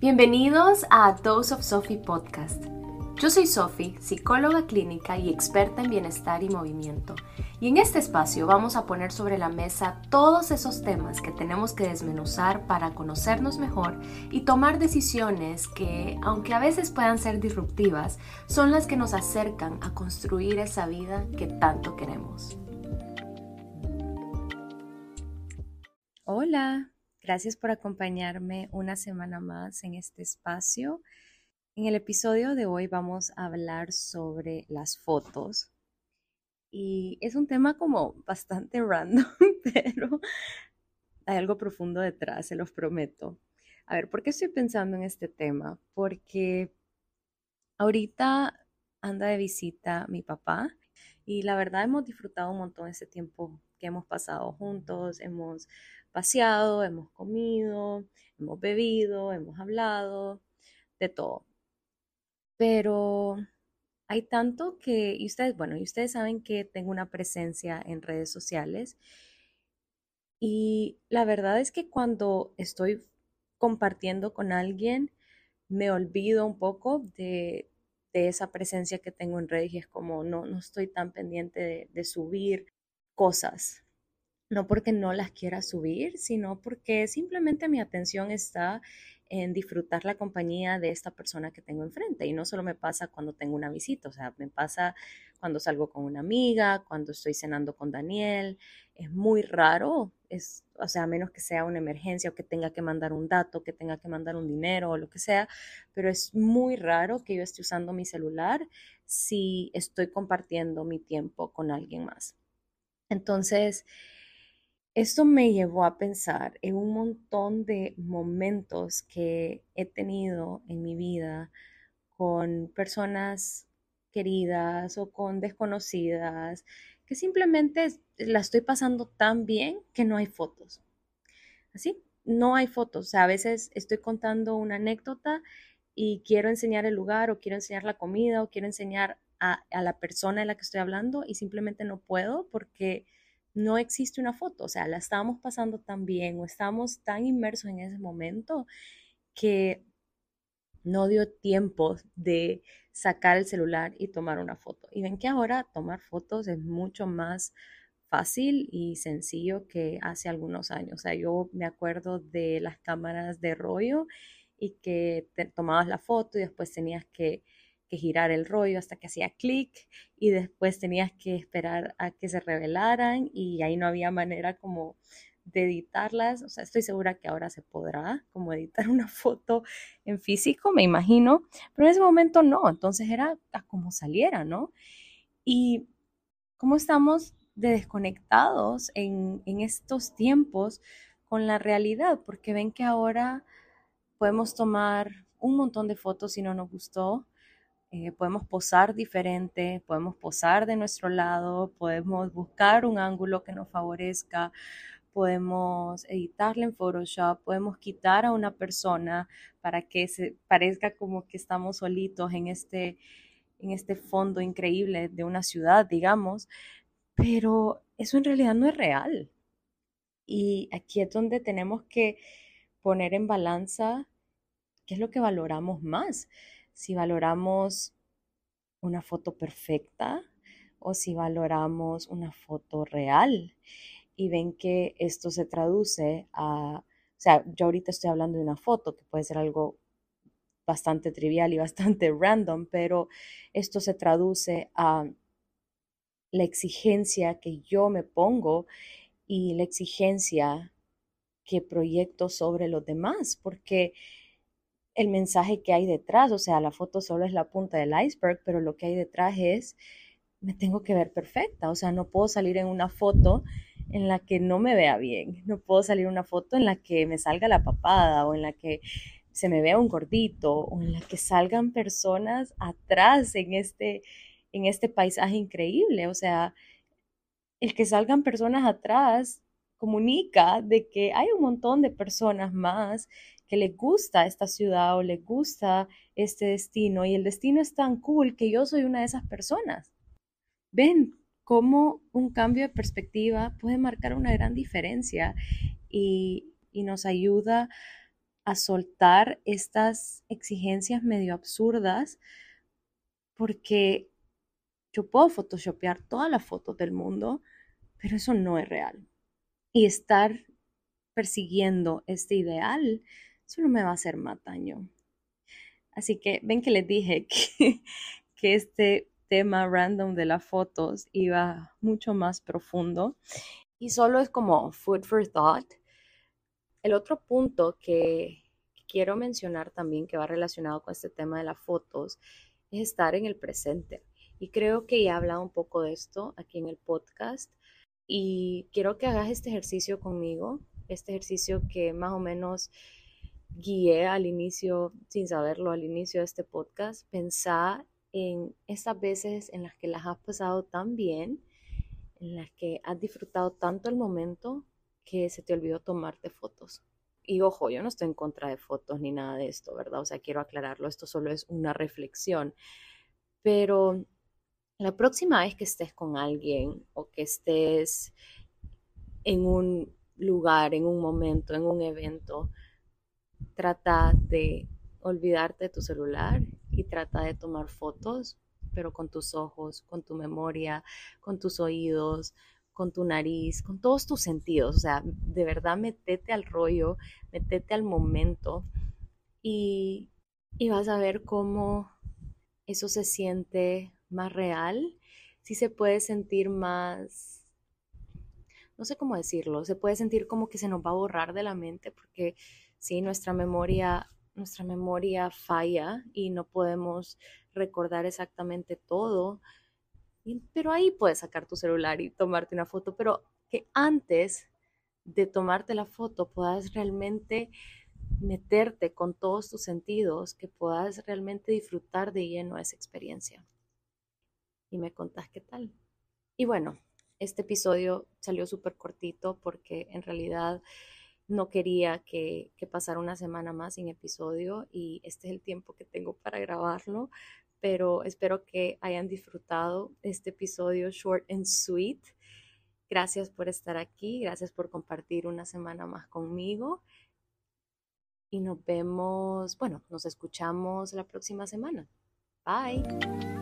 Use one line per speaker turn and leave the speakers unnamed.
Bienvenidos a Dose of Sophie Podcast. Yo soy Sophie, psicóloga clínica y experta en bienestar y movimiento. Y en este espacio vamos a poner sobre la mesa todos esos temas que tenemos que desmenuzar para conocernos mejor y tomar decisiones que, aunque a veces puedan ser disruptivas, son las que nos acercan a construir esa vida que tanto queremos. Hola, Gracias por acompañarme una semana más en este espacio. En el episodio de hoy vamos a hablar sobre las fotos. Y es un tema como bastante random, pero hay algo profundo detrás, se los prometo. A ver, ¿por qué estoy pensando en este tema? Porque ahorita anda de visita mi papá y la verdad hemos disfrutado un montón este tiempo que hemos pasado juntos, hemos paseado, hemos comido, hemos bebido, hemos hablado, de todo. Pero hay tanto que, y ustedes, bueno, y ustedes saben que tengo una presencia en redes sociales. Y la verdad es que cuando estoy compartiendo con alguien, me olvido un poco de, esa presencia que tengo en redes y es como no, no estoy tan pendiente de subir cosas no porque no las quiera subir, sino porque simplemente mi atención está en disfrutar la compañía de esta persona que tengo enfrente. Y no solo me pasa cuando tengo una visita, o sea, me pasa cuando salgo con una amiga, cuando estoy cenando con Daniel. Es muy raro, o sea, a menos que sea una emergencia o que tenga que mandar un dato, que tenga que mandar un dinero o lo que sea, pero es muy raro que yo esté usando mi celular si estoy compartiendo mi tiempo con alguien más. Entonces, esto me llevó a pensar en un montón de momentos que he tenido en mi vida con personas queridas o con desconocidas, que simplemente la estoy pasando tan bien que no hay fotos. Así, no hay fotos. O sea, a veces estoy contando una anécdota y quiero enseñar el lugar o quiero enseñar la comida o quiero enseñar a, la persona de la que estoy hablando y simplemente no puedo porque no existe una foto, o sea, la estábamos pasando tan bien o estábamos tan inmersos en ese momento que no dio tiempo de sacar el celular y tomar una foto. Y ven que ahora tomar fotos es mucho más fácil y sencillo que hace algunos años. O sea, yo me acuerdo de las cámaras de rollo y que tomabas la foto y después tenías que que girar el rollo hasta que hacía clic y después tenías que esperar a que se revelaran y ahí no había manera como de editarlas. O sea, estoy segura que ahora se podrá como editar una foto en físico, me imagino, pero en ese momento no, entonces era a como saliera, ¿no? Y cómo estamos de desconectados en, en estos tiempos con la realidad, porque ven que ahora podemos tomar un montón de fotos si no nos gustó, eh, podemos posar diferente, podemos posar de nuestro lado, podemos buscar un ángulo que nos favorezca, podemos editarle en Photoshop, podemos quitar a una persona para que se parezca como que estamos solitos en este, en este fondo increíble de una ciudad, digamos, pero eso en realidad no es real. Y aquí es donde tenemos que poner en balanza qué es lo que valoramos más si valoramos una foto perfecta o si valoramos una foto real. Y ven que esto se traduce a, o sea, yo ahorita estoy hablando de una foto que puede ser algo bastante trivial y bastante random, pero esto se traduce a la exigencia que yo me pongo y la exigencia que proyecto sobre los demás, porque el mensaje que hay detrás. O sea, la foto solo es la punta del iceberg, pero lo que hay detrás es, me tengo que ver perfecta. O sea, no puedo salir en una foto en la que no me vea bien. No puedo salir en una foto en la que me salga la papada o en la que se me vea un gordito o en la que salgan personas atrás en este, en este paisaje increíble. O sea, el que salgan personas atrás comunica de que hay un montón de personas más que les gusta esta ciudad o les gusta este destino y el destino es tan cool que yo soy una de esas personas. Ven cómo un cambio de perspectiva puede marcar una gran diferencia y, nos ayuda a soltar estas exigencias medio absurdas porque yo puedo photoshopear todas las fotos del mundo, pero eso no es real. Y estar persiguiendo este ideal solo me va a hacer más. Así que ven que les dije que, que este tema random de las fotos iba mucho más profundo y solo es como food for thought. El otro punto que quiero mencionar también que va relacionado con este tema de las fotos es estar en el presente. Y creo que ya he hablado un poco de esto aquí en el podcast y quiero que hagas este ejercicio conmigo, este ejercicio que más o menos guié al inicio, sin saberlo, al inicio de este podcast, pensar en estas veces en las que las has pasado tan bien, en las que has disfrutado tanto el momento que se te olvidó tomarte fotos. Y ojo, yo no estoy en contra de fotos ni nada de esto, ¿verdad? O sea, quiero aclararlo, esto solo es una reflexión. Pero la próxima vez que estés con alguien o que estés en un lugar, en un momento, en un evento, trata de olvidarte de tu celular y trata de tomar fotos, pero con tus ojos, con tu memoria, con tus oídos, con tu nariz, con todos tus sentidos. O sea, de verdad metete al rollo, metete al momento y, y vas a ver cómo eso se siente más real, si se puede sentir más, no sé cómo decirlo, se puede sentir como que se nos va a borrar de la mente porque sí, nuestra memoria nuestra memoria falla y no podemos recordar exactamente todo. Pero ahí puedes sacar tu celular y tomarte una foto, pero que antes de tomarte la foto puedas realmente meterte con todos tus sentidos, que puedas realmente disfrutar de lleno esa experiencia. Y me contás qué tal. Y bueno, este episodio salió súper cortito porque en realidad no quería que, pasara una semana más sin episodio y este es el tiempo que tengo para grabarlo, pero espero que hayan disfrutado este episodio short and sweet. Gracias por estar aquí, gracias por compartir una semana más conmigo y nos vemos, bueno, nos escuchamos la próxima semana. Bye.